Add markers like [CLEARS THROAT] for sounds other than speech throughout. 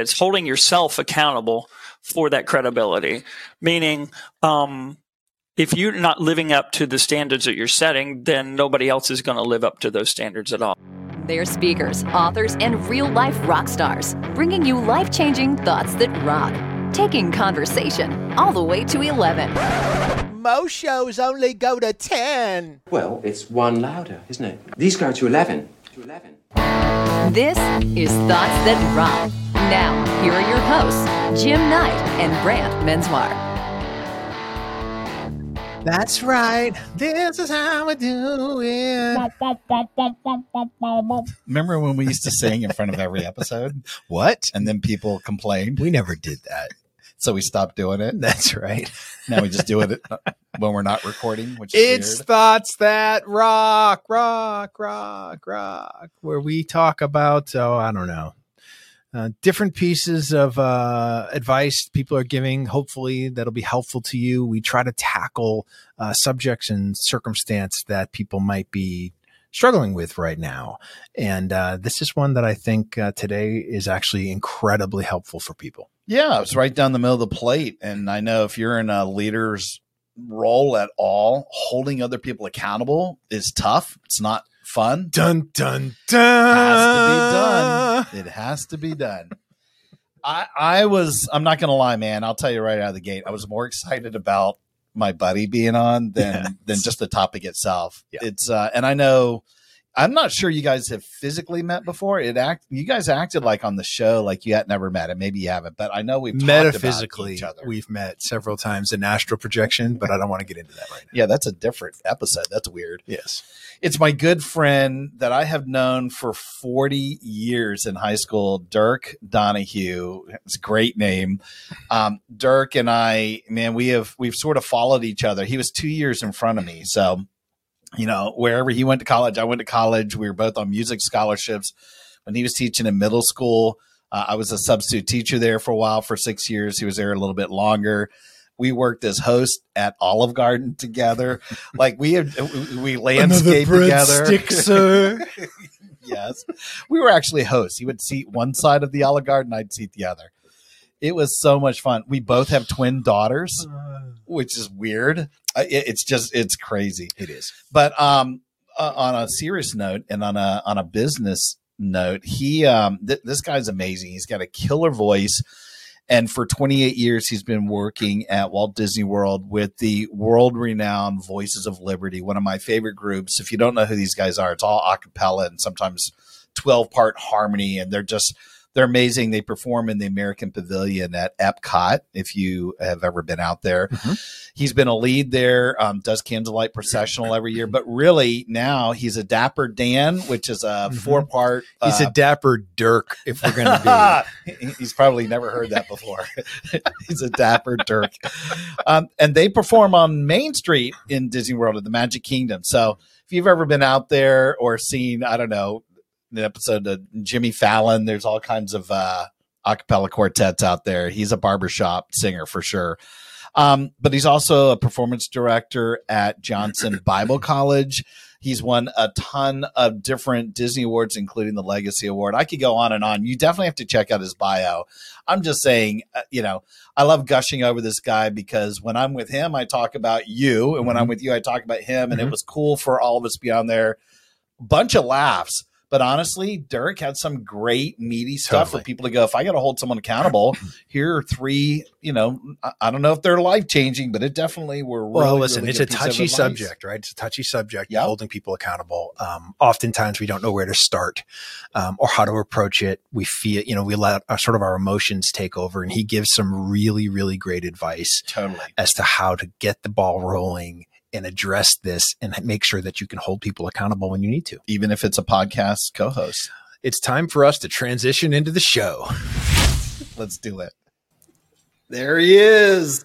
It's holding yourself accountable for that credibility, meaning, um, if you're not living up to the standards that you're setting, then nobody else is going to live up to those standards at all. They're speakers, authors, and real life rock stars, bringing you life changing thoughts that rock, taking conversation all the way to 11. Most shows only go to 10. Well, it's one louder, isn't it? These go to 11. To 11. This is Thoughts That Rock. Now, here are your hosts, Jim Knight and Brant Menswar. That's right. This is how we do it. Remember when we used to sing in front of every episode? What? And then people complained, We never did that. So we stopped doing it. That's right. Now we just do it [LAUGHS] when we're not recording, which is It's weird. thoughts that rock, rock, rock, rock, where we talk about, oh, I don't know, uh, different pieces of uh, advice people are giving. Hopefully, that'll be helpful to you. We try to tackle uh, subjects and circumstance that people might be struggling with right now. And uh, this is one that I think uh, today is actually incredibly helpful for people. Yeah, it's right down the middle of the plate. And I know if you're in a leader's role at all, holding other people accountable is tough. It's not fun. Dun, dun, It has to be done. It has to be done. I I was I'm not gonna lie, man. I'll tell you right out of the gate. I was more excited about my buddy being on than Yeah. than just the topic itself. Yeah. It's uh and I know I'm not sure you guys have physically met before. It act you guys acted like on the show like you had never met, and maybe you haven't, but I know we've talked about Metaphysically, each other. we've met several times in astral projection, but I don't want to get into that right now. yeah, that's a different episode. That's weird. Yes. It's my good friend that I have known for 40 years in high school, Dirk Donahue. It's a great name. Um, Dirk and I, man, we have we've sort of followed each other. He was two years in front of me, so you know wherever he went to college, I went to college. We were both on music scholarships. When he was teaching in middle school, uh, I was a substitute teacher there for a while for six years. He was there a little bit longer. We worked as host at Olive Garden together. [LAUGHS] Like we had, we landscaped together. sir. [LAUGHS] yes. We were actually hosts. He would seat one side of the Olive Garden, I'd seat the other. It was so much fun. We both have twin daughters, [SIGHS] which is weird. Uh, it- It's just it's crazy. it is. But um, uh, on a serious note and on a on a business note, he um, th- this guy's amazing. He's got a killer voice, and for 28 years he's been working at Walt Disney World with the world renowned Voices of Liberty, one of my favorite groups. If you don't know who these guys are, it's all a cappella and sometimes 12 part harmony, and they're just they're amazing. They perform in the American Pavilion at Epcot. If you have ever been out there, he's been a lead there. Um, does Candlelight Processional every year, but really now he's a Dapper Dan, which is a Mhm. four part. He's a dapper Dirk, if we're going to be, [LAUGHS] He's probably never heard that before. [LAUGHS] He's a dapper Dirk. Um, and they perform on Main Street in Disney World at the Magic Kingdom. So if you've ever been out there or seen, I don't know, an episode of Jimmy Fallon, there's all kinds of uh, a cappella quartets out there. He's a barbershop singer for sure. Um, but he's also a performance director at Johnson [CLEARS THROAT] Bible College. He's won a ton of different Disney awards, including the Legacy Award. I could go on and on. You definitely have to check out his bio. I'm just saying, uh, you know, I love gushing over this guy because when I'm with him, I talk about you, and when I'm with you, I talk about him. And it Mhm. was cool for all of us to be on there. Bunch of laughs. But honestly, Dirk had some great meaty stuff Totally. for people to go. If I got to hold someone accountable, [LAUGHS] here are three. You know, I, I don't know if they're life changing, but it definitely were. Well, listen, really it's a touchy subject, right? It's a touchy subject, Yep. holding people accountable. Um, oftentimes we don't know where to start um, or how to approach it. We feel, you know, we let our, sort of our emotions take over, and he gives some really, really great advice Totally. as to how to get the ball rolling and address this and make sure that you can hold people accountable when you need to. Even if it's a podcast co-host, It's time for us to transition into the show. let's do it. There he is,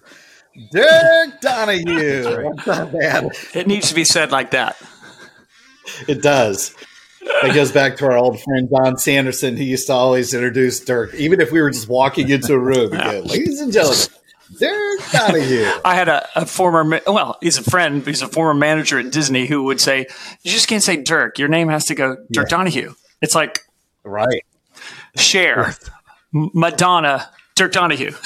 Dirk Donahue. That's not bad. It needs to be said like that. It does. It goes back to our old friend Don Sanderson, who used to always introduce Dirk, even if we were just walking into a room. he'd Ladies and gentlemen, Dirk Donahue. [LAUGHS] I had a, a former, ma- well, he's a friend, he's a former manager at Disney who would say, You just can't say Dirk. Your name has to go Dirk Donahue. It's like Right. Cher. Madonna, Dirk Donahue. [LAUGHS]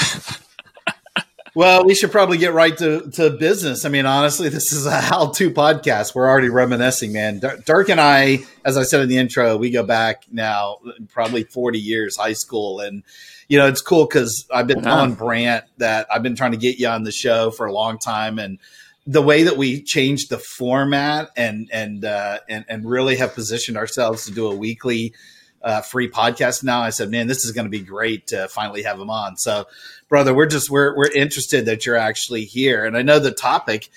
Well, we should probably get right to, to business. I mean, honestly, this is a how to podcast. We're already reminiscing, man. Dirk and I, as I said in the intro, we go back now probably 40 years, high school. And, you know, it's cool because I've been telling Brant that I've been trying to get you on the show for a long time. And the way that we changed the format and, and, uh, and, and really have positioned ourselves to do a weekly uh, free podcast now. I said, man, this is going to be great to finally have him on. So, brother, we're just we're we're interested that you're actually here, and I know the topic.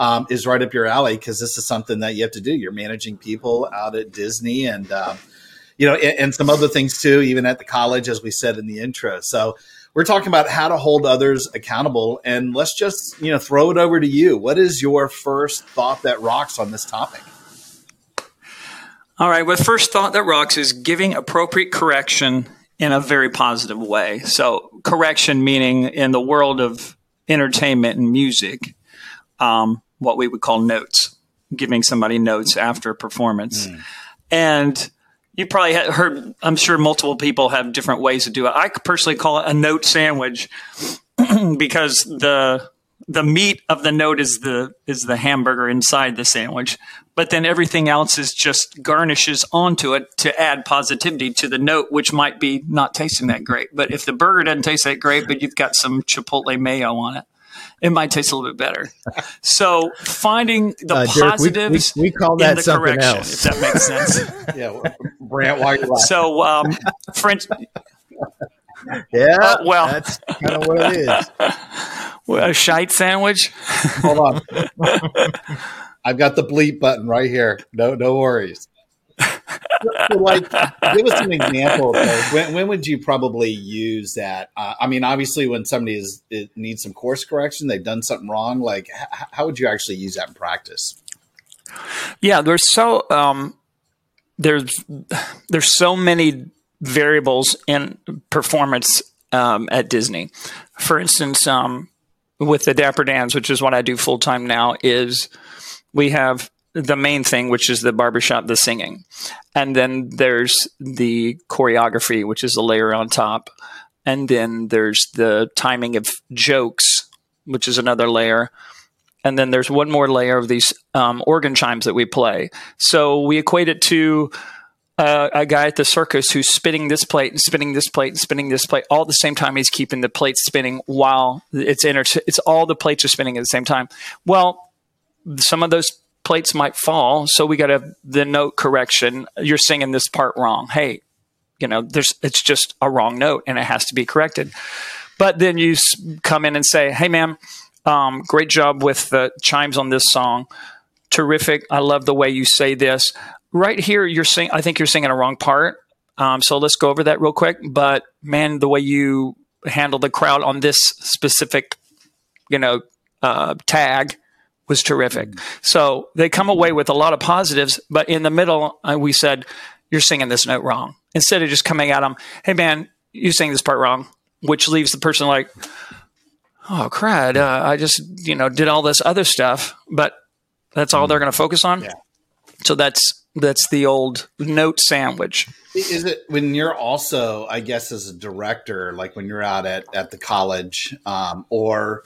Um, is right up your alley because this is something that you have to do. You're managing people out at Disney, and um, you know, and, and, some other things too, even at the college, as we said in the intro. So we're talking about how to hold others accountable, and let's just you know throw it over to you. What is your first thought that rocks on this topic? All right. Well, first thought that rocks is giving appropriate correction in a very positive way. So, correction meaning in the world of entertainment and music, um, what we would call notes, giving somebody notes after a performance. Mm. And you probably heard, I'm sure multiple people have different ways to do it. I personally call it a note sandwich [CLEARS THROAT] because the the meat of the note is the is the hamburger inside the sandwich but then everything else is just garnishes onto it to add positivity to the note which might be not tasting that great but if the burger doesn't taste that great but you've got some chipotle mayo on it it might taste a little bit better. So finding the uh, positives we, we, we, call that in the something correction, else. if that makes sense. [LAUGHS] yeah, Brant, why are you laughing? So um, French. Yeah, uh, well, that's kind of what it is. [LAUGHS] a shite sandwich. Hold on. [LAUGHS] I've got the bleep button right here. No, no worries. So like, give us an example. When, when, would you probably use that? Uh, I mean, obviously, when somebody is needs some course correction, they've done something wrong. Like, h- how would you actually use that in practice? Yeah, there's so um, there's there's so many variables in performance um, at Disney. For instance, um, with the Dapper Dans, which is what I do full time now, is we have the main thing, which is the barbershop, the singing. And then there's the choreography, which is a layer on top. And then there's the timing of jokes, which is another layer. And then there's one more layer of these um, organ chimes that we play. So we equate it to uh, a guy at the circus who's spinning this plate and spinning this plate and spinning this plate all at the same time. He's keeping the plate spinning while it's inter- it's all the plates are spinning at the same time. Well, some of those plates might fall, so we got to the note correction. You're singing this part wrong. Hey, you know, there's it's just a wrong note and it has to be corrected. But then you come in and say, "Hey, ma'am, um, great job with the chimes on this song." Terrific. I love the way you say this right here, you're singing. I think you're singing a wrong part. Um, so let's go over that real quick. But man, the way you handle the crowd on this specific, you know, uh, tag was terrific. Mm-hmm. So they come away with a lot of positives. But in the middle, uh, we said, "You're singing this note wrong." Instead of just coming at them, "Hey man, you sing this part wrong," which leaves the person like, "Oh crud! Uh, I just you know did all this other stuff, but." That's all mm-hmm. they're going to focus on. Yeah. So that's that's the old note sandwich. Is it when you're also, I guess, as a director, like when you're out at, at the college, um, or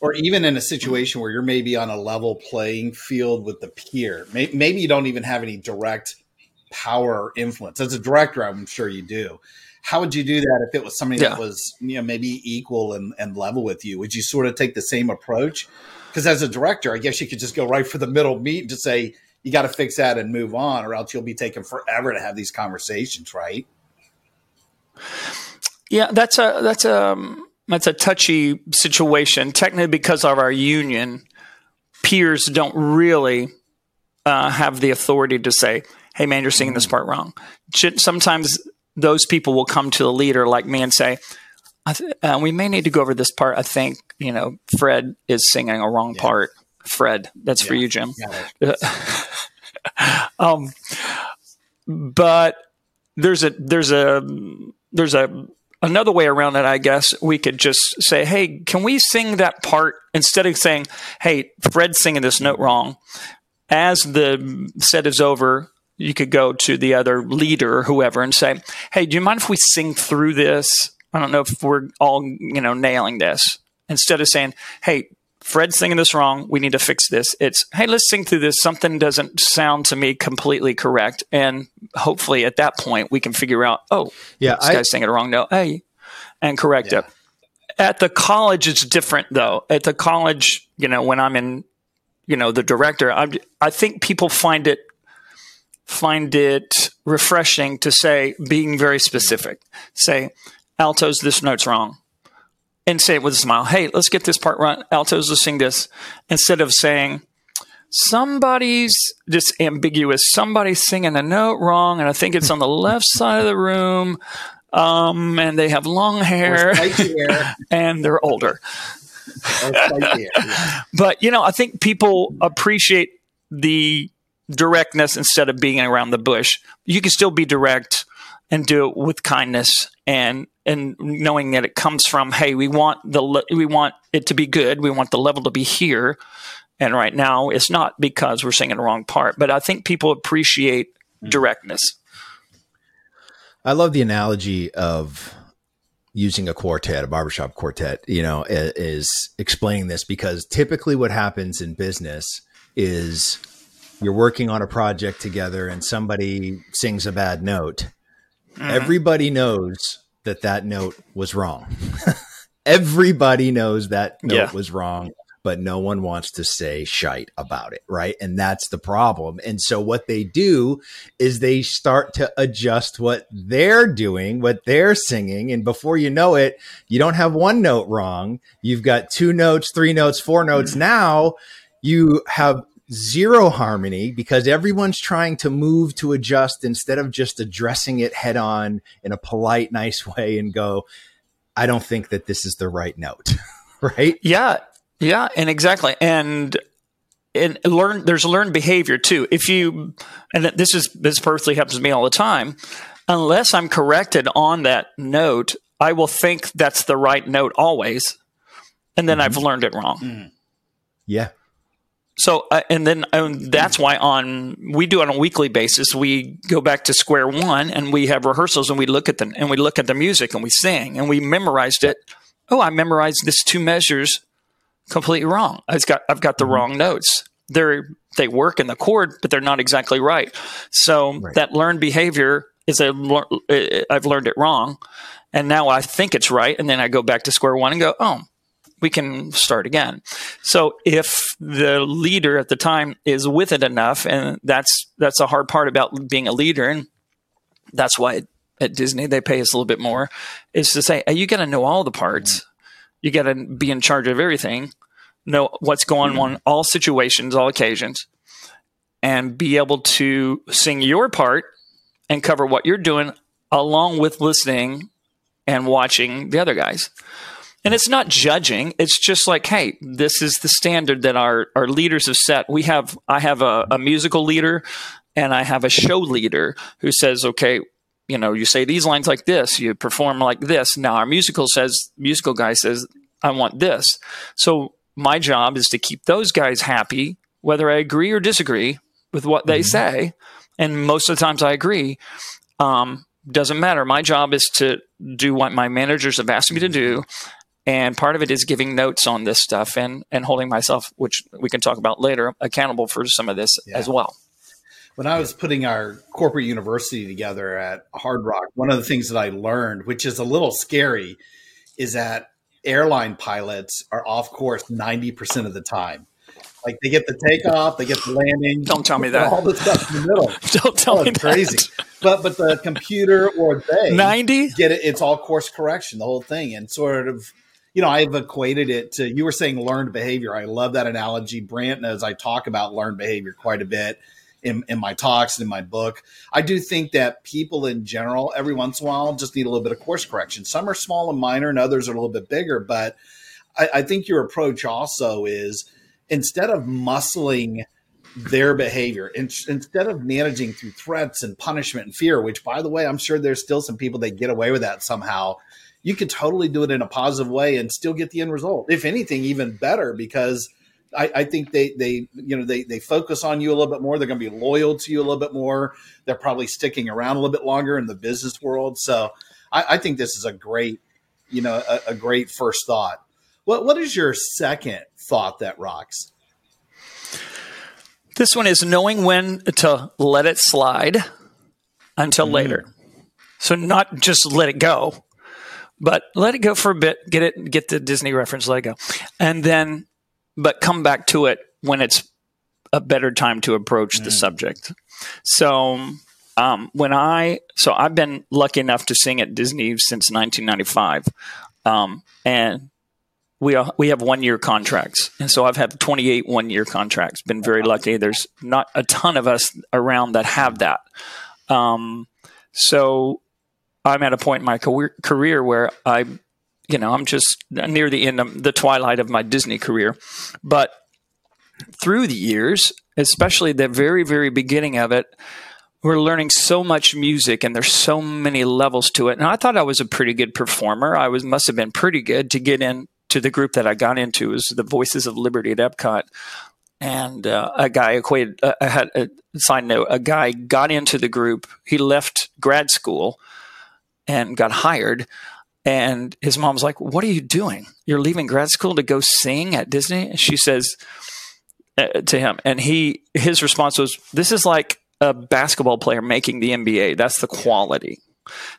or even in a situation where you're maybe on a level playing field with the peer, maybe you don't even have any direct power or influence. As a director, I'm sure you do. How would you do that if it was somebody yeah. that was, you know, maybe equal and, and level with you? Would you sort of take the same approach? Because as a director, I guess you could just go right for the middle meat and just say, you got to fix that and move on, or else you'll be taking forever to have these conversations, right? Yeah, that's a that's a that's a touchy situation. Technically, because of our union, peers don't really uh, have the authority to say, "Hey, man, you're singing this part wrong." Sometimes those people will come to the leader like me and say, th- uh, "We may need to go over this part. I think you know Fred is singing a wrong yeah. part." Fred, that's yeah. for you, Jim. [LAUGHS] um, but there's a there's a there's a another way around it. I guess we could just say, "Hey, can we sing that part instead of saying, "Hey, Fred's singing this note wrong." As the set is over, you could go to the other leader or whoever and say, "Hey, do you mind if we sing through this I don't know if we're all, you know, nailing this. Instead of saying, hey, Fred's singing this wrong. We need to fix this. It's, hey, let's sing through this. Something doesn't sound to me completely correct. And hopefully at that point, we can figure out, oh, Yeah, this I- guy's singing a wrong note. Hey, and correct Yeah. it. At the college, it's different though. At the college, you know, when I'm in, you know, the director, I'm, I think people find it find it refreshing to say being very specific. Say, altos, this note's wrong. And say it with a smile. Hey, let's get this part right. Altos, let's sing this. Instead of saying, somebody's just ambiguous. Somebody's singing a note wrong, and I think it's on the left side of the room. Um, and they have long hair hair. [LAUGHS] and they're older. Or spiky hair. Yeah. [LAUGHS] But you know, I think people appreciate the directness instead of being around the bush. You can still be direct and do it with kindness and and knowing that it comes from hey, we want the le- we want it to be good. We want the level to be here. And right now it's not because we're singing the wrong part, but I think people appreciate mm. directness. I love the analogy of using a quartet, a barbershop quartet, you know, is explaining this because typically what happens in business is you're working on a project together and somebody sings a bad note. Mm-hmm. Everybody knows that that note was wrong. [LAUGHS] Everybody knows that note Yeah. was wrong, but no one wants to say shite about it, right? And that's the problem. And so what they do is they start to adjust what they're doing, what they're singing. And before you know it, you don't have one note wrong. You've got two notes, three notes, four notes. Mm-hmm. Now you have zero harmony because everyone's trying to move to adjust instead of just addressing it head on in a polite, nice way and go, I don't think that this is the right note. [LAUGHS] right? Yeah, yeah, and exactly, and and learn. There's learned behavior too. If you, and this is this personally happens to me all the time. Unless I'm corrected on that note, I will think that's the right note always, and then mm-hmm. I've learned it wrong. Mm-hmm. Yeah. So, uh, and then um, that's why on we do it on a weekly basis. We go back to square one and we have rehearsals and we look at them and we look at the music and we sing and we memorized it. Oh, I memorized this two measures completely wrong. I've got I've got the wrong notes. They're they work in the chord, but they're not exactly right. So Right. that learned behavior is a uh, I've learned it wrong, and now I think it's right, and then I go back to square one and go, oh, we can start again. So if the leader at the time is with it enough, and that's that's a hard part about being a leader, and that's why at Disney they pay us a little bit more, is to say, hey, you got to know all the parts, mm-hmm. you got to be in charge of everything, know what's going mm-hmm. on, all situations, all occasions, and be able to sing your part and cover what you're doing along with listening and watching the other guys. And it's not judging. It's just like, hey, this is the standard that our, our leaders have set. We have, I have a, a musical leader and I have a show leader who says, okay, you know, you say these lines like this, you perform like this. Now our musical says, musical guy says, I want this. So my job is to keep those guys happy, whether I agree or disagree with what they say. And most of the times I agree. Um, doesn't matter. My job is to do what my managers have asked me to do. And part of it is giving notes on this stuff and, and holding myself, which we can talk about later, accountable for some of this as well. when I was putting our corporate university together at Hard Rock, one of the things that I learned, which is a little scary, is that airline pilots are off course 90% of the time. Like they get the takeoff, they get the landing. Don't tell me that. All the stuff in the middle. [LAUGHS] Don't tell Oh, me that. crazy. But but the computer or they 90? get it. It's all course correction, the whole thing, and sort of. You know, I've equated it to you were saying learned behavior. I love that analogy. Brant knows I talk about learned behavior quite a bit in, in my talks and in my book. I do think that people in general, every once in a while, just need a little bit of course correction. Some are small and minor, and others are a little bit bigger. But I, I think your approach also is instead of muscling their behavior, in, instead of managing through threats and punishment and fear, which, by the way, I'm sure there's still some people that get away with that somehow. You could totally do it in a positive way and still get the end result. If anything, even better because I, I think they they you know they they focus on you a little bit more. They're going to be loyal to you a little bit more. They're probably sticking around a little bit longer in the business world. So I, I think this is a great you know a, a great first thought. What what is your second thought that rocks? This one is knowing when to let it slide until mm. later. So not just let it go, but let it go for a bit, get it, get the Disney reference, let it go. And then, but come back to it when it's a better time to approach mm. the subject. So, um, when I, so I've been lucky enough to sing at Disney since 1995. Um, and we are, we have one year contracts, and so I've had 28 one year contracts. Been very lucky. There's not a ton of us around that have that. Um, so I'm at a point in my career, where I, you know, I'm just near the end of the twilight of my Disney career. But through the years, especially the very, very beginning of it, we're learning so much music and there's so many levels to it. And I thought I was a pretty good performer. I was must have been pretty good to get in to the group that I got into was the Voices of Liberty at Epcot. And uh, a guy equated, uh, I had a side note, a guy got into the group. He left grad school and got hired. And his mom was like, What are you doing? You're leaving grad school to go sing at Disney? And she says uh, to him, and he, his response was, This is like a basketball player making the NBA. That's the quality.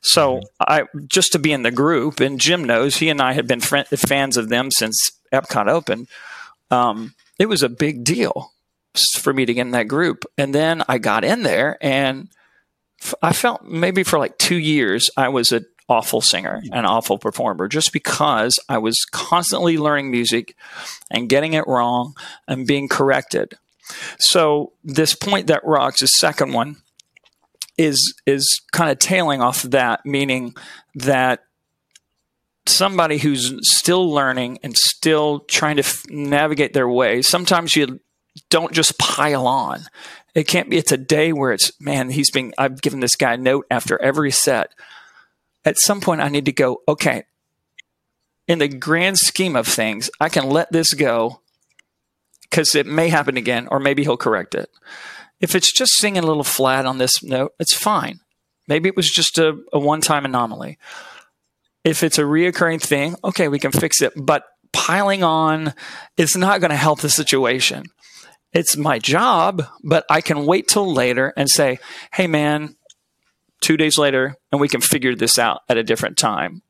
So I just to be in the group, and Jim knows he and I have been fans of them since Epcot opened. Um, it was a big deal for me to get in that group, and then I got in there, and I felt maybe for like two years I was an awful singer, mm-hmm. an awful performer, just because I was constantly learning music and getting it wrong and being corrected. So this point that rocks, the second one, is is kind of tailing off of that, meaning that somebody who's still learning and still trying to f- navigate their way, sometimes you don't just pile on. It can't be. It's a day where it's man. He's being. I've given this guy a note after every set. At some point, I need to go. Okay. In the grand scheme of things, I can let this go because it may happen again, or maybe he'll correct it. If it's just singing a little flat on this note, it's fine. Maybe it was just a, a one time anomaly. If it's a reoccurring thing, okay, we can fix it. But piling on is not going to help the situation. It's my job, but I can wait till later and say, hey, man, two days later, and we can figure this out at a different time.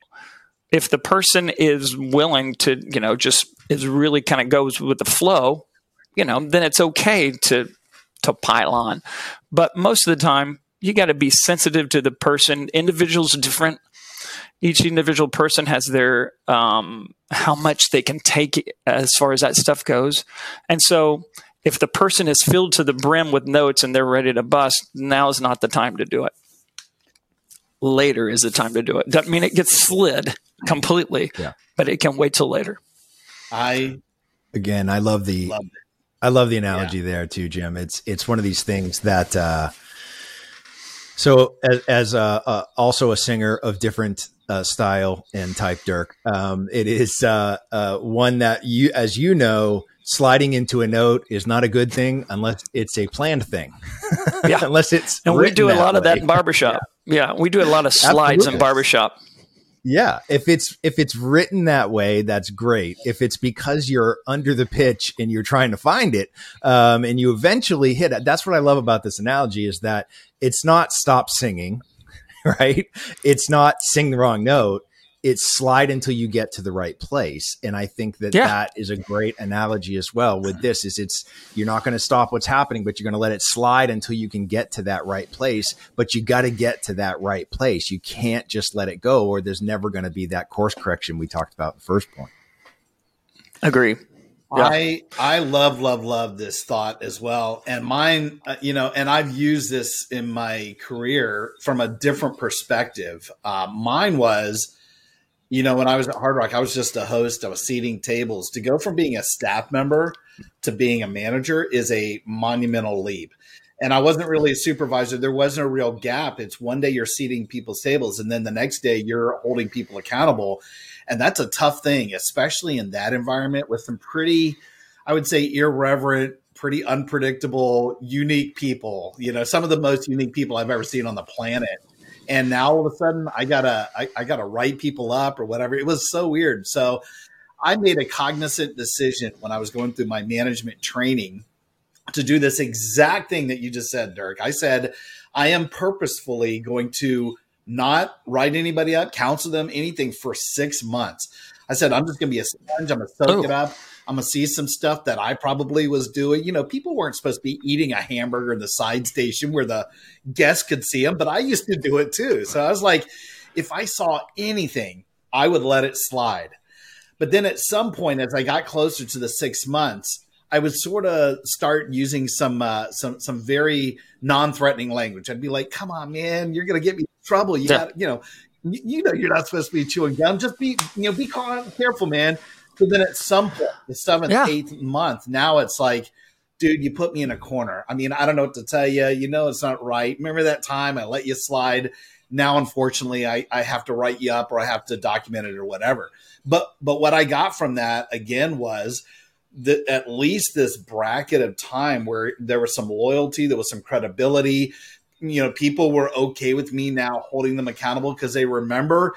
If the person is willing to, you know, just is really kind of goes with the flow, you know, then it's okay to to pile on. But most of the time, you got to be sensitive to the person. Individuals are different. Each individual person has their um, how much they can take as far as that stuff goes, and so if the person is filled to the brim with notes and they're ready to bust, now is not the time to do it. Later is the time to do it. Doesn't mean it gets slid completely, yeah. but it can wait till later. I again, I love the love I love the analogy yeah. there too, Jim. It's it's one of these things that. Uh, so as, as uh, uh, also a singer of different uh, style and type, Dirk, um, it is uh, uh, one that you, as you know, sliding into a note is not a good thing unless it's a planned thing. [LAUGHS] yeah, [LAUGHS] unless it's and we do a lot way. of that in barbershop. [LAUGHS] Yeah. yeah, we do a lot of slides Absolutely. in barbershop. Yeah, if it's if it's written that way, that's great. If it's because you're under the pitch and you're trying to find it, um, and you eventually hit it, that's what I love about this analogy is that it's not stop singing, right? It's not sing the wrong note it's slide until you get to the right place and i think that yeah. that is a great analogy as well with this is it's you're not going to stop what's happening but you're going to let it slide until you can get to that right place but you got to get to that right place you can't just let it go or there's never going to be that course correction we talked about the first point agree yeah. I I love love love this thought as well, and mine, uh, you know, and I've used this in my career from a different perspective. Uh, mine was you know, when I was at Hard Rock, I was just a host. I was seating tables. To go from being a staff member to being a manager is a monumental leap. And I wasn't really a supervisor. There wasn't a real gap. It's one day you're seating people's tables, and then the next day you're holding people accountable. And that's a tough thing, especially in that environment with some pretty, I would say, irreverent, pretty unpredictable, unique people. You know, some of the most unique people I've ever seen on the planet and now all of a sudden I gotta I, I gotta write people up or whatever. It was so weird. So I made a cognizant decision when I was going through my management training to do this exact thing that you just said, Dirk. I said I am purposefully going to not write anybody up, counsel them, anything for six months. I said, I'm just going to be a sponge. I'm going to soak oh. it up. I'm to see some stuff that I probably was doing. You know, people weren't supposed to be eating a hamburger in the side station where the guests could see them, but I used to do it too. So I was like, if I saw anything, I would let it slide. But then at some point, as I got closer to the six months, I would sort of start using some uh, some some very non-threatening language. I'd be like, "Come on, man, you're going to get me in trouble. You yeah. got, you know, you, you, know, you're not supposed to be chewing gum. Just be, you know, be careful, man." So then, at some point, the seventh, yeah. eighth month, now it's like, dude, you put me in a corner. I mean, I don't know what to tell you. You know, it's not right. Remember that time I let you slide? Now, unfortunately, I, I have to write you up or I have to document it or whatever. But but what I got from that again was that at least this bracket of time where there was some loyalty, there was some credibility. You know, people were okay with me now holding them accountable because they remember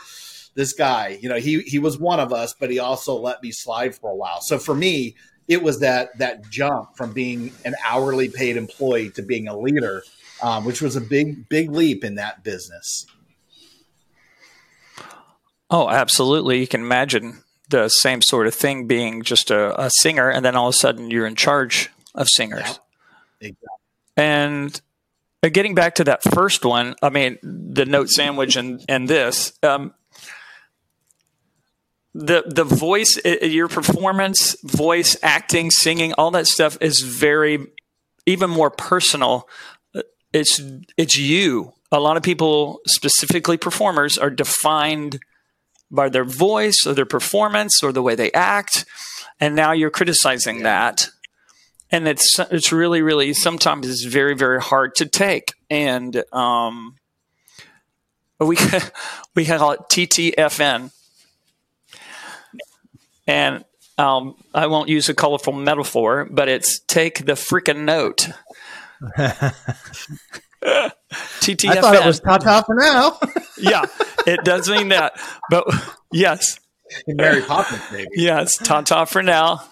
this guy. You know, he he was one of us, but he also let me slide for a while. So for me, it was that that jump from being an hourly paid employee to being a leader, um, which was a big big leap in that business. Oh, absolutely! You can imagine the same sort of thing being just a, a singer, and then all of a sudden you're in charge of singers. Yeah, exactly. And uh, getting back to that first one, I mean, the note sandwich and and this, um, the the voice, your performance, voice, acting, singing, all that stuff is very even more personal. It's it's you. A lot of people, specifically performers, are defined by their voice or their performance or the way they act, and now you're criticizing yeah. that. And it's it's really really sometimes it's very very hard to take, and um, we [LAUGHS] we call it TTFN, and um, I won't use a colorful metaphor, but it's take the freaking note. [LAUGHS] TTFN. I thought it was ta for now. [LAUGHS] yeah, it does mean that. But yes. In Mary Poppins, maybe. Yes, ta for now.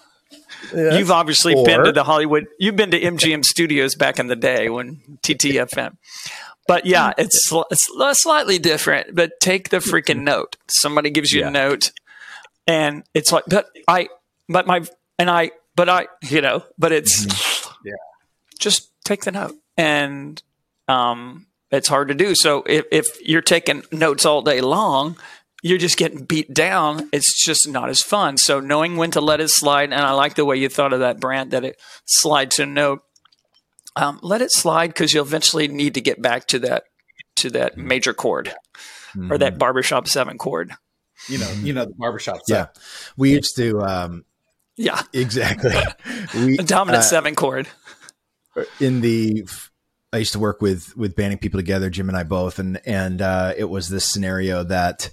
Yes. You've obviously or, been to the Hollywood. You've been to MGM Studios back in the day when TTFN. But yeah, it's it's slightly different. But take the freaking note. Somebody gives you yeah. a note, and it's like, but I, but my, and I, but I, you know, but it's, mm-hmm. yeah, just take the note and um, it's hard to do. So if, if you're taking notes all day long, you're just getting beat down. It's just not as fun. So knowing when to let it slide, and I like the way you thought of that, Brant, that it slides to note. Um, let it slide because you'll eventually need to get back to that to that mm-hmm. major chord mm-hmm. or that mm-hmm. barbershop seven chord. You know, you know the barbershop. Seven. Yeah, we used to. Um, yeah, [LAUGHS] exactly. [LAUGHS] We, dominant uh, seven chord in the I used to work with with banding people together, Jim and I both, and and uh, it was this scenario that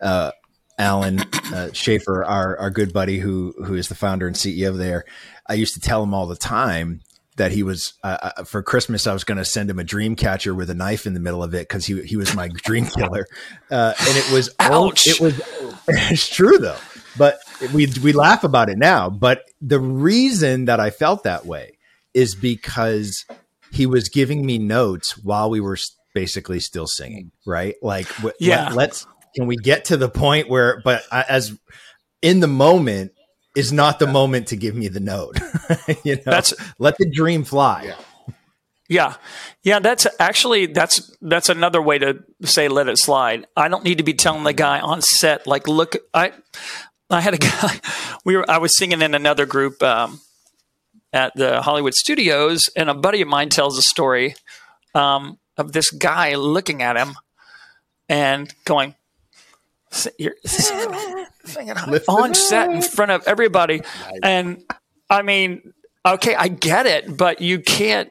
uh, Alan uh, Schaefer, our our good buddy who who is the founder and CEO there, I used to tell him all the time that he was uh, uh for Christmas. I was going to send him a dream catcher with a knife in the middle of it because he he was my [LAUGHS] dream killer, uh, and it was [LAUGHS] ouch. It was [LAUGHS] it's true though, but we we laugh about it now. But the reason that I felt that way is because he was giving me notes while we were basically still singing, right? Like, yeah, let, us can we get to the point where, but as in the moment is not the moment to give me the note. [LAUGHS] you know, that's let the dream fly. Yeah. Yeah. Yeah, that's actually that's that's another way to say let it slide. I don't need to be telling the guy on set like look I I had a [LAUGHS] guy we were I was singing in another group um, at the Hollywood studios, and a buddy of mine tells a story um, of this guy looking at him and going, "You're [LAUGHS] singing on set in front of everybody," and I mean, okay, I get it, but you can't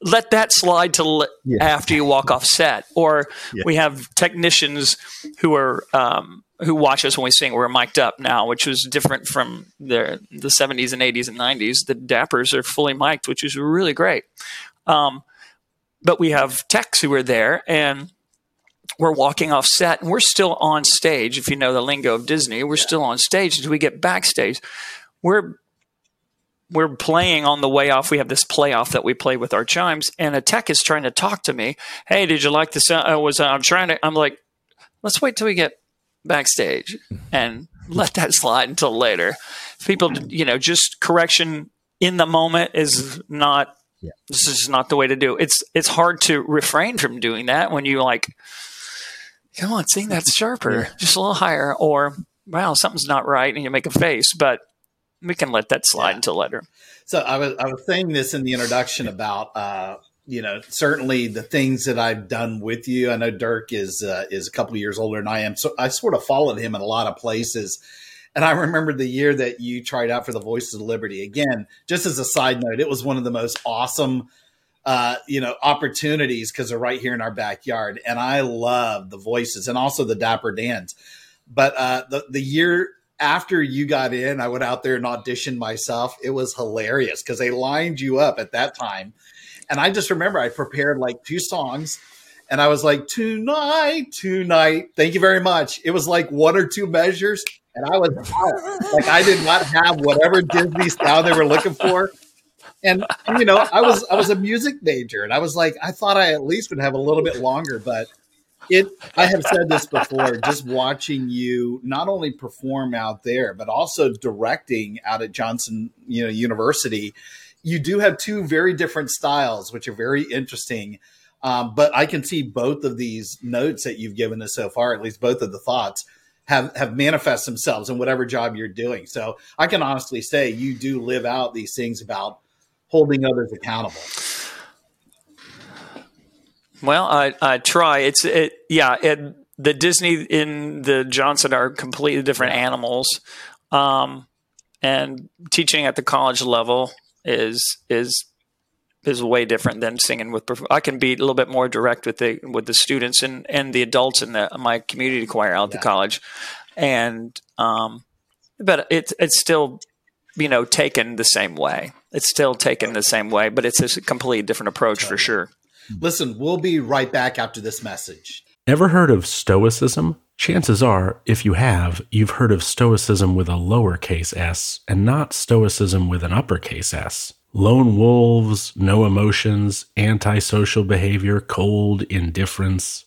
let that slide to yeah. after you walk off set. Or yeah. we have technicians who are um, who watch us when we sing. We're mic'd up now, which was different from the the 70s and 80s and 90s. The Dappers are fully mic'd, which is really great. Um, but we have techs who are there, and we're walking off set and we're still on stage. If you know the lingo of Disney, we're yeah. still on stage. As we get backstage, we're we're playing on the way off. We have this playoff that we play with our chimes, and a tech is trying to talk to me. Hey, did you like the sound? I was uh, I'm trying to. I'm like, let's wait till we get backstage and let that slide until later. People, you know, just correction in the moment is not. Yeah. This is not the way to do. It. It's it's hard to refrain from doing that when you like. Come on, sing that sharper, just a little higher, or wow, something's not right, and you make a face. But we can let that slide yeah. until later. So I was I was saying this in the introduction about uh, you know certainly the things that I've done with you. I know Dirk is uh, is a couple years older than I am, so I sort of followed him in a lot of places. And I remember the year that you tried out for the Voices of Liberty. Again, just as a side note, it was one of the most awesome uh, you know, opportunities because they're right here in our backyard. And I love the voices and also the Dapper Dans. But uh, the the year after you got in, I went out there and auditioned myself. It was hilarious because they lined you up at that time. And I just remember I prepared like two songs and I was like, tonight, tonight, thank you very much. It was like one or two measures. And I was out. like, I did not have whatever Disney style they were looking for. And, you know, I was I was a music major, and I was like, I thought I at least would have a little bit longer, but it i have said this before just watching you not only perform out there but also directing out at johnson you know university you do have two very different styles which are very interesting. Um, but i can see both of these notes that you've given us so far at least both of the thoughts have have manifest themselves in whatever job you're doing. So i can honestly say you do live out these things about holding others accountable well, I, I try. It's it, yeah. It, the Disney in the Johnson are completely different animals, um, and teaching at the college level is is is way different than singing with. I can be a little bit more direct with the with the students and and the adults in the my community choir out yeah. the college, and um, but it's it's still you know taken the same way. It's still taken the same way, but it's a completely different approach for sure. Mm-hmm. Listen, we'll be right back after this message. Ever heard of Stoicism? Chances are, if you have, you've heard of Stoicism with a lowercase s and not Stoicism with an uppercase s. Lone wolves, no emotions, antisocial behavior, cold indifference.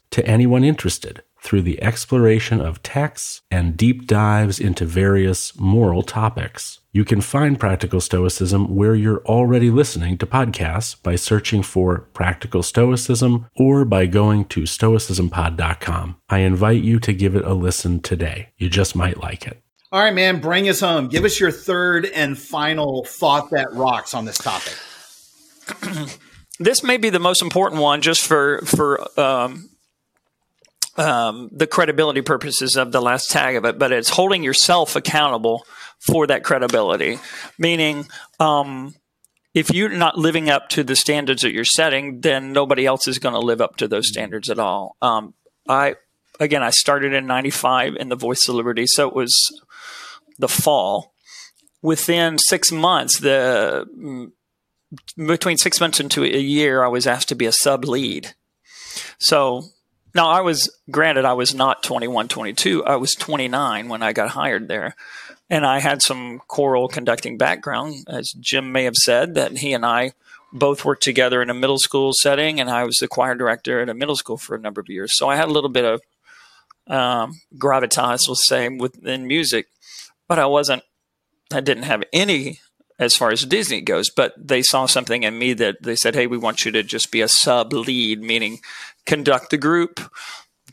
to anyone interested through the exploration of texts and deep dives into various moral topics. You can find Practical Stoicism where you're already listening to podcasts by searching for Practical Stoicism or by going to stoicismpod.com. I invite you to give it a listen today. You just might like it. All right, man, bring us home. Give us your third and final thought that rocks on this topic. [CLEARS THROAT] this may be the most important one just for for um, um, the credibility purposes of the last tag of it, but it's holding yourself accountable for that credibility. Meaning, um, if you're not living up to the standards that you're setting, then nobody else is going to live up to those standards at all. Um, I again, I started in '95 in the Voice of Liberty, so it was the fall. Within six months, the mm, between six months into a year, I was asked to be a sub lead. So now, I was, granted, I was not 21, 22. I was 29 when I got hired there. And I had some choral conducting background, as Jim may have said, that he and I both worked together in a middle school setting, and I was the choir director at a middle school for a number of years. So I had a little bit of um, gravitas, we'll say, within music, but I wasn't, I didn't have any as far as Disney goes, but they saw something in me that they said, Hey, we want you to just be a sub lead, meaning conduct the group,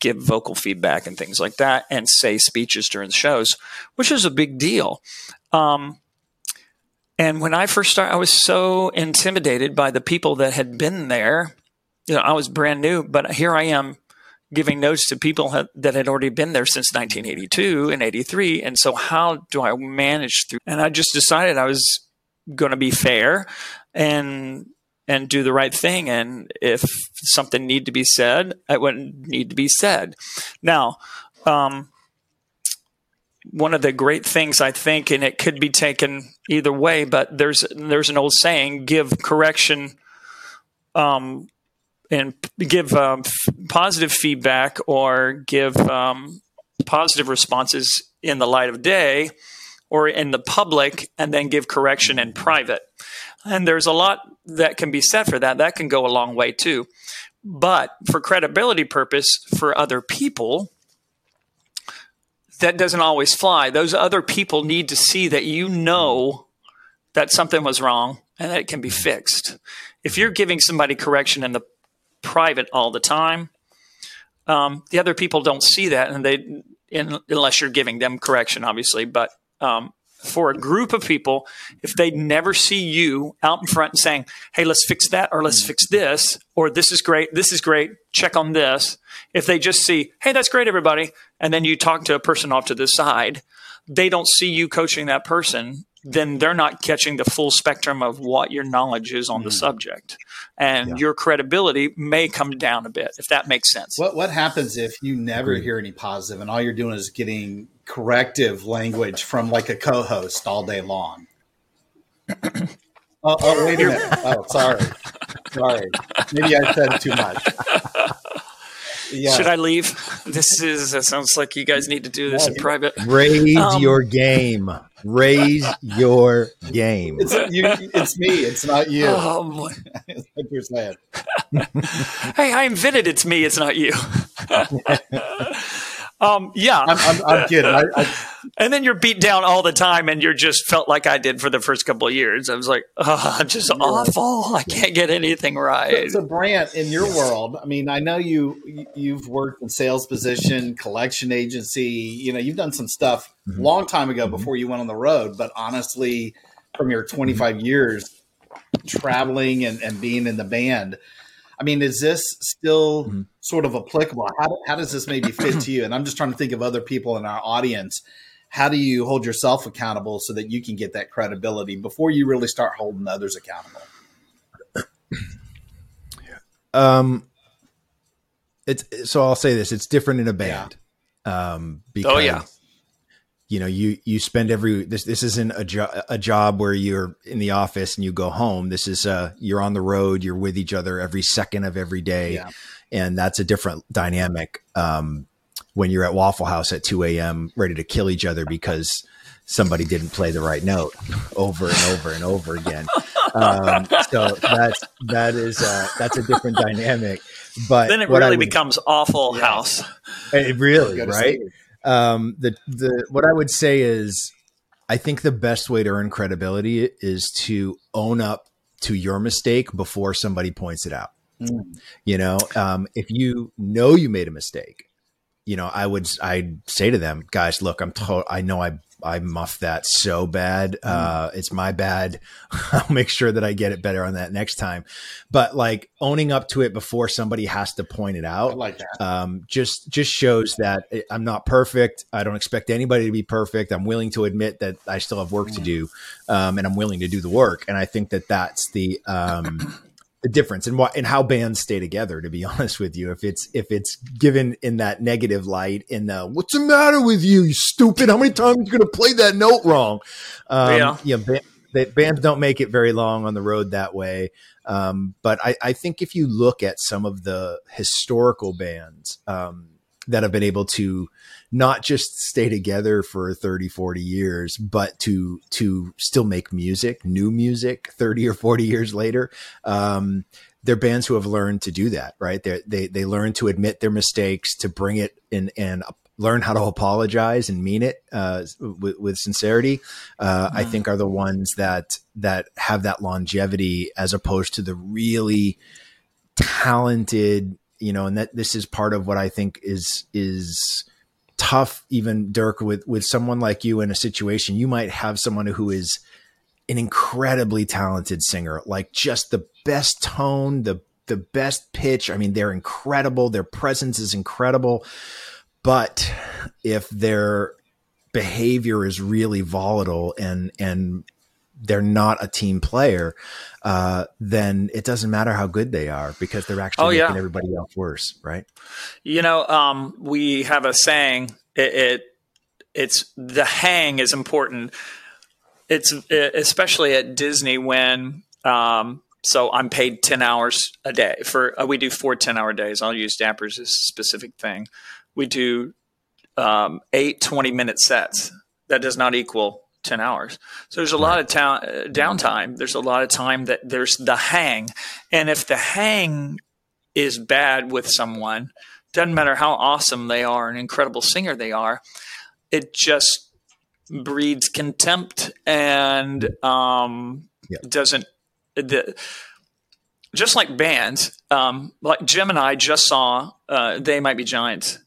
give vocal feedback and things like that, and say speeches during the shows, which is a big deal. Um, and when I first started, I was so intimidated by the people that had been there. You know, I was brand new, but here I am, giving notes to people ha- that had already been there since 1982 and 83. And so, how do I manage through? And I just decided I was going to be fair and and do the right thing. And if something need to be said, it wouldn't need to be said. Now, um, one of the great things I think, and it could be taken either way, but there's there's an old saying: give correction, um, and give um, positive feedback or give um, positive responses in the light of day or in the public, and then give correction in private. And there's a lot that can be said for that. That can go a long way too. But for credibility purpose for other people, that doesn't always fly. Those other people need to see that you know that something was wrong and that it can be fixed. If you're giving somebody correction in the private all the time, um, the other people don't see that, and they in, unless you're giving them correction, obviously. But um, for a group of people, if they never see you out in front and saying, "Hey, let's fix that," or "Let's fix this," or "This is great," "This is great," check on this. If they just see, "Hey, that's great, everybody," and then you talk to a person off to the side, they don't see you coaching that person. Then they're not catching the full spectrum of what your knowledge is on the hmm. subject, and Yeah. your credibility may come down a bit, if that makes sense. What what happens if you never hear any positive and all you're doing is getting corrective language from like a co-host all day long? oh, oh, wait a minute. Oh, sorry. Sorry. Maybe I said too much. [LAUGHS] Yeah. Should I leave? This is. It sounds like you guys need to do this in private. Raise Um, your game. Raise your game. It's you, it's me. It's not you. Oh [LAUGHS] boy. That's what you're saying. [LAUGHS] Hey, I invented it's me. It's not you. [LAUGHS] um, yeah, I'm, I'm, I'm kidding. I, I, and then you're beat down all the time, and you're just felt like I did for the first couple of years. I was like, oh, I'm just awful. I can't get anything right. So, Brant, in your world, I mean, I know you you've worked in sales position, collection agency. You know, you've done some stuff Mhm. long time ago before you went on the road. But honestly, from your 25 years traveling and, and being in the band, I mean, is this still Mhm. sort of applicable? How, how does this maybe fit to you? And I'm just trying to think of other people in our audience. How do you hold yourself accountable so that you can get that credibility before you really start holding others accountable? Um, it's so I'll say this: it's different in a band. Um, because Oh, yeah. you know you you spend every this this isn't a job a job where you're in the office and you go home. This is uh you're on the road. You're with each other every second of every day, Yeah. and that's a different dynamic. Um, when you're at Waffle House at 2 a.m. ready to kill each other because somebody didn't play the right note over and over and over again. Um, so that's that is uh, that's a different dynamic. But Then it really would- becomes awful Yes. house. it really right. Um, the the what I would say is, I think the best way to earn credibility is to own up to your mistake before somebody points it out. Mm. You know, um, if you know you made a mistake, you know, I would I'd say to them, guys, look, I'm to- I know I I muffed that so bad. Uh, it's my bad. [LAUGHS] I'll make sure that I get it better on that next time. But like owning up to it before somebody has to point it I out, like that. um, just just shows that I'm not perfect. I don't expect anybody to be perfect. I'm willing to admit that I still have work to do, um, and I'm willing to do the work. And I think that that's the um, the difference in what and how bands stay together. To be [LAUGHS] honest with you, if it's if it's given in that negative light, in the "What's the matter with you? You stupid! How many times are you going to play that note wrong?" Um, Yeah. yeah, ba- that bands don't make it very long on the road that way. Um, but I, I think if you look at some of the historical bands um, that have been able to not just stay together for 30, 40 years, but to to still make music, new music 30 or 40 years later, um, they're bands who have learned to do that, right? They they they learn to admit their mistakes, to bring it in and learn how to apologize and mean it uh, with, with sincerity. Uh, I think are the ones that that have that longevity as opposed to the really talented, you know. And that this is part of what I think is is tough. Even Dirk with with someone like you in a situation, you might have someone who is an incredibly talented singer, like just the best tone, the the best pitch. I mean, they're incredible. Their presence is incredible. But if their behavior is really volatile and and they're not a team player, uh, then it doesn't matter how good they are because they're actually Oh, making yeah. everybody else worse, right? You know, um, we have a saying. It, it it's the hang is important. It's uh, especially at Disney when. Um, so I'm paid ten hours a day for. Uh, we do four 10 hour days. I'll use Dappers as a specific thing. We do um, eight 20 minute sets. That does not equal 10 hours. So there's a lot of ta- uh, downtime. There's a lot of time that there's the hang. And if the hang is bad with someone, doesn't matter how awesome they are, an incredible singer they are, it just breeds contempt and um, Yeah. doesn't. The, just like bands, um, like Jim and I just saw, uh, they might be giants,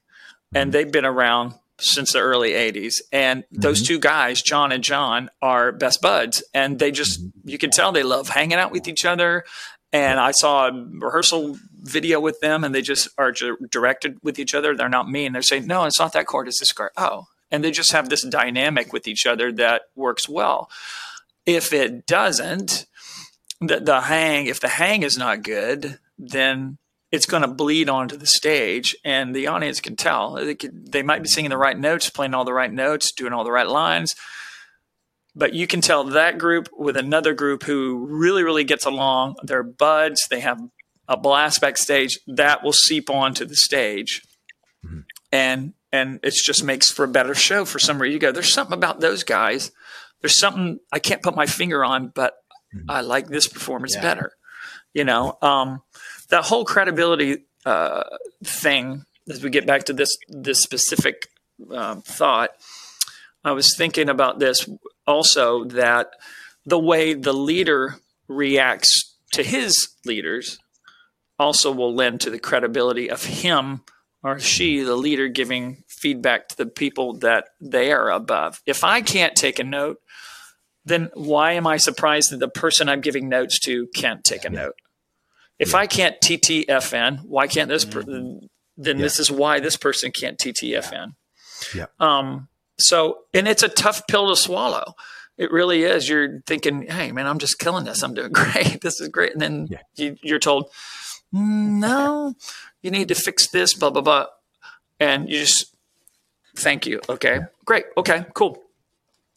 and they've been around since the early 80s. And those mm-hmm. two guys, John and John, are best buds. And they just, mm-hmm. you can tell they love hanging out with each other. And I saw a rehearsal video with them, and they just are ju- directed with each other. They're not mean. They're saying, no, it's not that chord, it's this chord. Oh. And they just have this dynamic with each other that works well. If it doesn't, the, the hang, if the hang is not good, then it's going to bleed onto the stage and the audience can tell. They, could, they might be singing the right notes playing all the right notes doing all the right lines but you can tell that group with another group who really really gets along. They're buds. They have a blast backstage that will seep onto the stage. And and it just makes for a better show for some reason you go. There's something about those guys. There's something i can't put my finger on but i like this performance Yeah. better you know? Um, that whole credibility uh, thing as we get back to this this specific um, thought i was thinking about this also that the way the leader reacts to his leaders also will lend to the credibility of him or she the leader giving feedback to the people that they are above if i can't take a note then why am I surprised that the person I'm giving notes to can't take a note? If I can't TTFN, why can't this? Per- then this is why this person can't TTFN. Yeah. Um. So, and it's a tough pill to swallow. It really is. You're thinking, "Hey, man, I'm just killing this. I'm doing [LAUGHS] great. This is great." And then Yeah. you, you're told, "Mm, "No, you need to fix this." Blah blah blah, and you just thank you. Okay, great. Okay, cool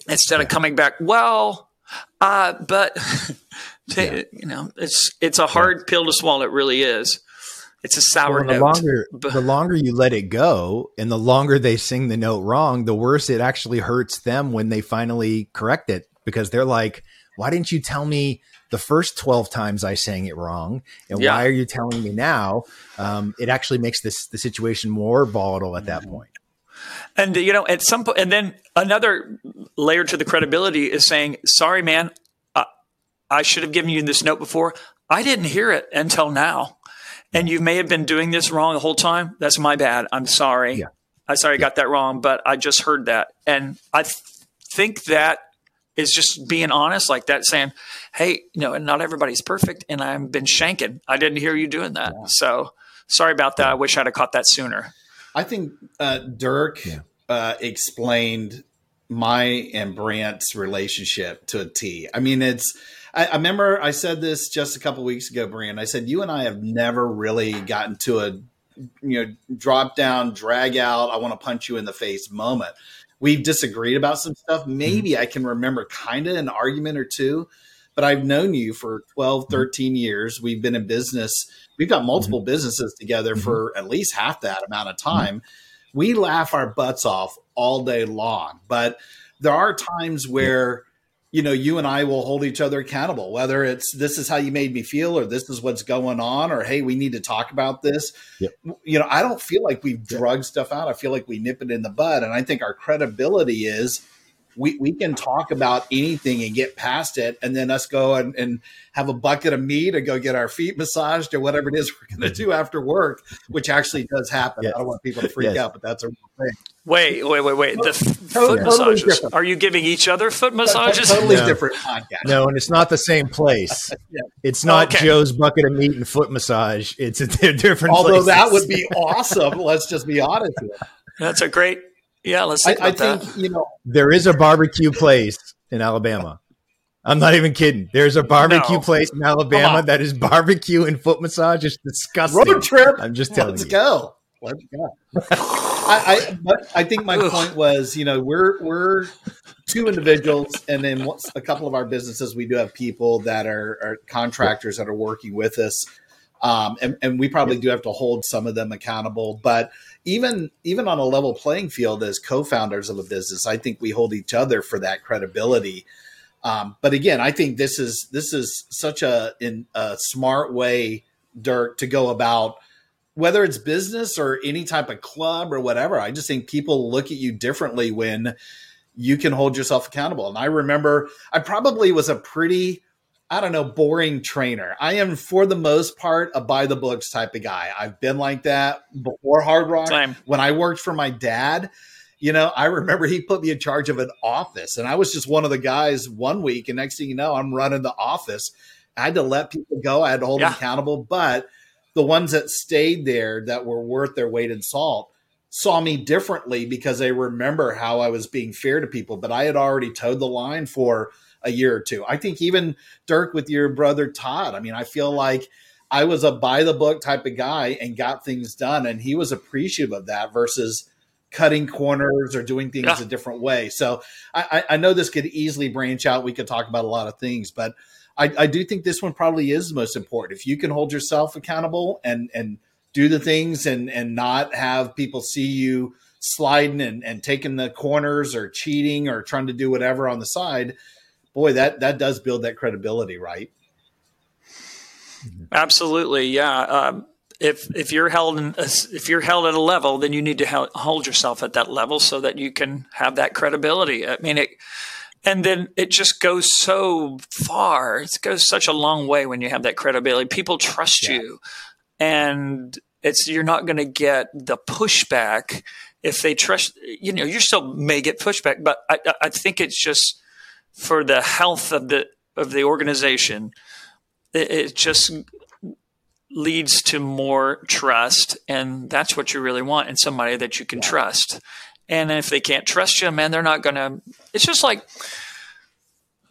instead of coming back well uh but [LAUGHS] you know it's it's a hard pill to swallow it really is it's a sour Well, the note longer [LAUGHS] the longer you let it go, and the longer they sing the note wrong, the worse it actually hurts them when they finally correct it because they're like, "Why didn't you tell me the first twelve times I sang it wrong? And Yeah. why are you telling me now?" Um, it actually makes this the situation more volatile at that point. and you know at some point and then another layer to the credibility is saying sorry man I, I should have given you this note before. I didn't hear it until now. And you may have been doing this wrong the whole time. That's my bad. I'm sorry. Yeah. i'm sorry i got that wrong but i just heard that. And i th- think that is just being honest like that saying hey you know not everybody's perfect and i've been shanking. I didn't hear you doing that. So sorry about that. I wish i'd have caught that sooner. I think uh, Dirk Yeah. uh, explained my and Brant's relationship to a T. I mean, it's. I, I remember I said this just a couple weeks ago, Brant. I said you and I have never really gotten to a you know drop down, drag out. I want to punch you in the face moment. We've disagreed about some stuff. Mm-hmm. Maybe I can remember kind of an argument or two, but I've known you for 12, mm-hmm. 13 years. We've been in business. We've got multiple mm-hmm. businesses together for at least half that amount of time. We laugh our butts off all day long, but there are times where you know you and I will hold each other accountable whether it's this is how you made me feel or this is what's going on or hey we need to talk about this. Yep. You know, I don't feel like we've drugged stuff out. I feel like we nip it in the bud and I think our credibility is we, we can talk about anything and get past it and then us go and, and have a bucket of meat and go get our feet massaged or whatever it is we're going to do after work which actually does happen Yes. i don't want people to freak Yes. out but that's a real thing Wait, wait, wait, wait. The f- Totally- foot totally massages. different. Are you giving each other foot massages? totally No. different podcast No, and it's not the same place. [LAUGHS] Yeah. It's not Okay. Joe's bucket of meat and foot massage. It's a different. although places. that would be awesome let's just be honest here. That's a great. Yeah, let's I, think I about think that. you know there is a barbecue place in Alabama. I'm not even kidding. There's a barbecue No. place in Alabama that is barbecue and foot massage. It's disgusting. road trip I'm just telling you. let's you. go let's go I, I but I think my Ugh. point was, you know, we're we're two individuals, and then a couple of our businesses, we do have people that are, are contractors that are working with us, um, and, and we probably do have to hold some of them accountable. But even even on a level playing field as co-founders of a business, I think we hold each other for that credibility. Um, but again, I think this is this is such a in a smart way, Dirk, to go about whether it's business or any type of club or whatever. I just think people look at you differently when you can hold yourself accountable. And I remember I probably was a pretty I don't know, boring trainer. I am, for the most part, a by the books type of guy. I've been like that before Hard Rock Same. when I worked for my dad, you know, I remember he put me in charge of an office and I was just one of the guys one week. And next thing you know, I'm running the office. I had to let people go. I had to hold them accountable. But the ones that stayed there that were worth their weight in salt saw me differently because they remember how I was being fair to people. But I had already towed the line for a year or two. I think even Dirk with your brother Todd, I mean, I feel like I was a by the book type of guy and got things done. And he was appreciative of that versus cutting corners or doing things Yeah. a different way. So I, I I know this could easily branch out. We could talk about a lot of things, but I, I do think this one probably is the most important. If you can hold yourself accountable and and do the things and and not have people see you sliding and, and taking the corners or cheating or trying to do whatever on the side, boy, that that does build that credibility, right? Absolutely, yeah. Um, if if you're held in, if you're held at a level, then you need to hold yourself at that level so that you can have that credibility. I mean, it, and then it just goes so far. It goes such a long way when you have that credibility. People trust Yeah. you, and it's you're not going to get the pushback if they trust. You know, you still may get pushback, but I- I think it's just for the health of the of the organization. It, it just leads to more trust and that's what you really want in somebody that you can trust. And if they can't trust you man they're not gonna it's just like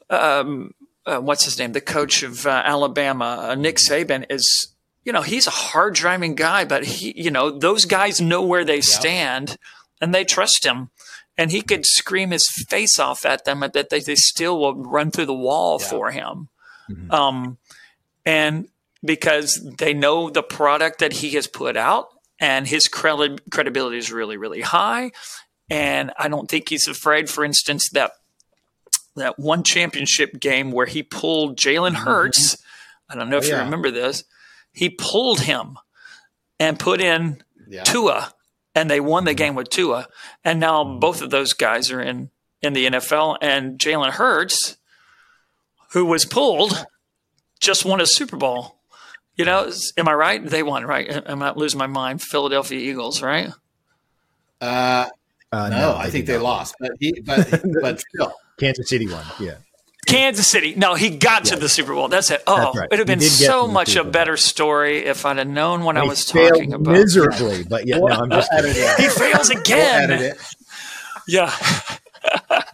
um uh, what's his name? The coach of uh, alabama uh, nick saban is you know he's a hard driving guy but he you know those guys know where they stand and they trust him and he could scream his face off at them that they, they still will run through the wall Yeah. for him um and because they know the product that he has put out and his credi- credibility is really really high and i don't think he's afraid for instance that that one championship game where he pulled jalen hurts i don't know if Oh, you yeah. remember this he pulled him and put in Yeah. tua and they won the game with tua and now both of those guys are in in the nfl and jalen hurts who was pulled just won a super bowl you know, am I right? They won, right? Am I not losing my mind? Philadelphia Eagles, right? Uh, Uh, no, I think did they not. lost, but he, but but [LAUGHS] still, Kansas City won. Yeah. Kansas City. No, he got to the Super Bowl. That's it. Oh, That's right. it'd have been so much a better story if I'd have known what I was talking about. miserably, but yeah, no, I'm [LAUGHS] just We'll edit it. He fails again. edit. Yeah. [LAUGHS]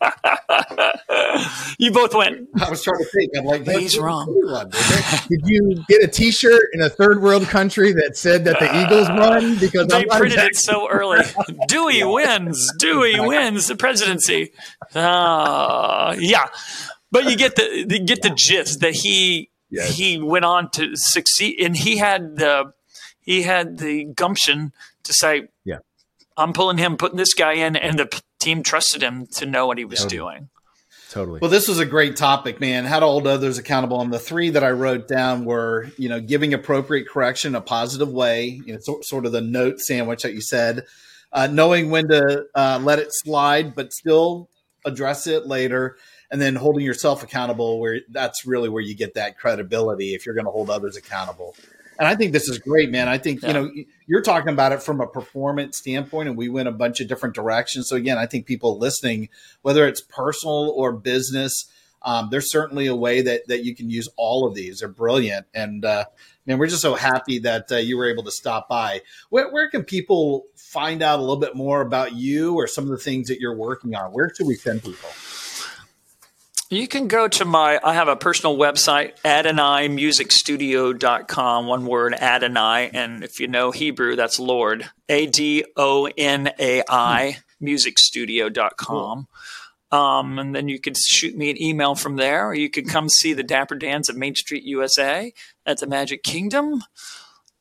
you both went. I was trying to think. I'm like, He's wrong. who did you get a T-shirt in a third world country that said that the Eagles won? Because They I'm printed it so early. Dewey [LAUGHS] wins. Dewey wins the presidency. Uh, yeah, but you get the you get the gist that he Yes. he went on to succeed, and he had the he had the gumption to say, Yeah. I'm pulling him, putting this guy in," and the team trusted him to know what he was Totally. doing. Totally. Well, this was a great topic, man. How to hold others accountable. And the three that I wrote down were, you know, giving appropriate correction in a positive way, you know, so, sort of the note sandwich that you said, uh, knowing when to uh, let it slide, but still address it later, and then holding yourself accountable. Where that's really where you get that credibility if you're going to hold others accountable. And I think this is great, man. I think, yeah. you know, you're talking about it from a performance standpoint, and we went a bunch of different directions. So, again, I think people listening, whether it's personal or business, um, there's certainly a way that, that you can use all of these. They're brilliant. And, uh, man, we're just so happy that uh, you were able to stop by. Where, where can people find out a little bit more about you or some of the things that you're working on? Where should we send people? You can go to my, I have a personal website, AdonaiMusicStudio.com, one word, Adonai. And if you know Hebrew, that's Lord, A D O N A I, musicstudio.com. Um, and then you could shoot me an email from there, or you could come see the Dapper Dans of Main Street, USA at the Magic Kingdom.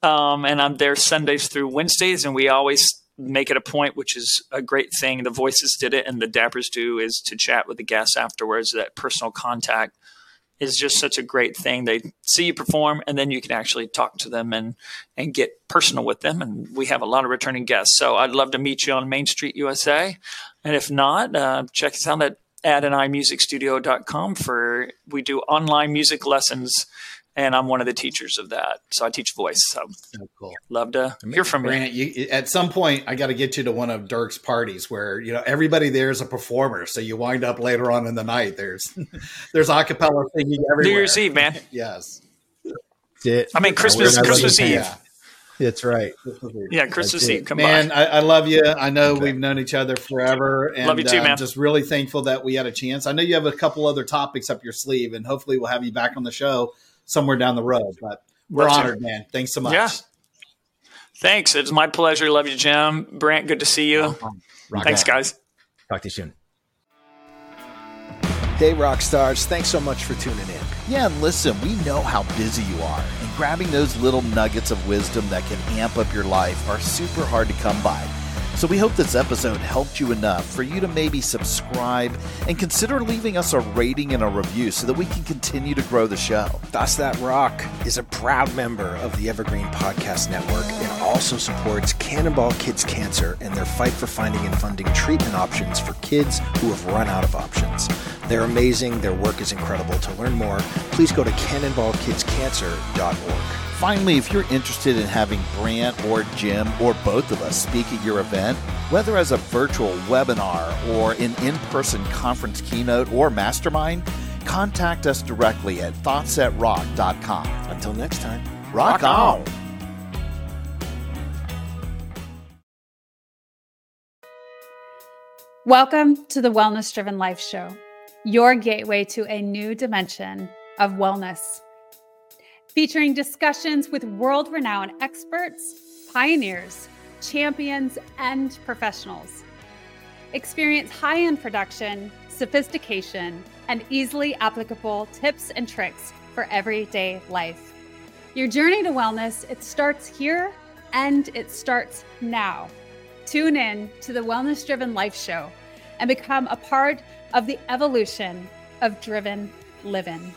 Um, and I'm there Sundays through Wednesdays, and we always make it a point, which is a great thing. The voices did it, and the Dappers do, is to chat with the guests afterwards. That personal contact is just such a great thing. They see you perform, and then you can actually talk to them and and get personal with them. And we have a lot of returning guests, so I'd love to meet you on Main Street USA. And if not, uh, check us out at AdonaiMusicStudio.com for we do online music lessons and I'm one of the teachers of that. So I teach voice. So, so cool. Love to hear from Brant, you. you. At some point, I got to get you to one of Dirk's parties where you know everybody there is a performer. So you wind up later on in the night. There's [LAUGHS] there's acapella singing everywhere. New Year's Eve, man. [LAUGHS] yes. It. I mean Christmas Christmas Eve. Yeah. That's right. Yeah, Christmas Eve. Come on, man, I, I, love you. I know okay. we've known each other forever, and love you too, uh, man. just really thankful that we had a chance. I know you have a couple other topics up your sleeve, and hopefully we'll have you back on the show somewhere down the road. But we're honored, man. Thanks so much. Yeah. Thanks. It's my pleasure. Love you, Jim. Brant, good to see you. Rock Thanks, on. guys. Talk to you soon. Hey, rock stars. Thanks so much for tuning in. Yeah, and listen, we know how busy you are, and grabbing those little nuggets of wisdom that can amp up your life are super hard to come by. So we hope this episode helped you enough for you to maybe subscribe and consider leaving us a rating and a review so that we can continue to grow the show. Thoughts That Rock is a proud member of the Evergreen Podcast Network and also supports Cannonball Kids Cancer and their fight for finding and funding treatment options for kids who have run out of options. They're amazing. Their work is incredible. To learn more, please go to cannonballkidscancer.org. Finally, if you're interested in having Brant or Jim or both of us speak at your event, whether as a virtual webinar or an in person conference keynote or mastermind, contact us directly at thoughtsthatrock.com. Until next time, rock, rock on. on. Welcome to the Wellness Driven Life Show, your gateway to a new dimension of wellness featuring discussions with world renowned experts, pioneers, champions, and professionals. Experience high end production, sophistication, and easily applicable tips and tricks for everyday life. Your journey to wellness, it starts here and it starts now. Tune in to the Wellness Driven Life Show and become a part of the evolution of driven living.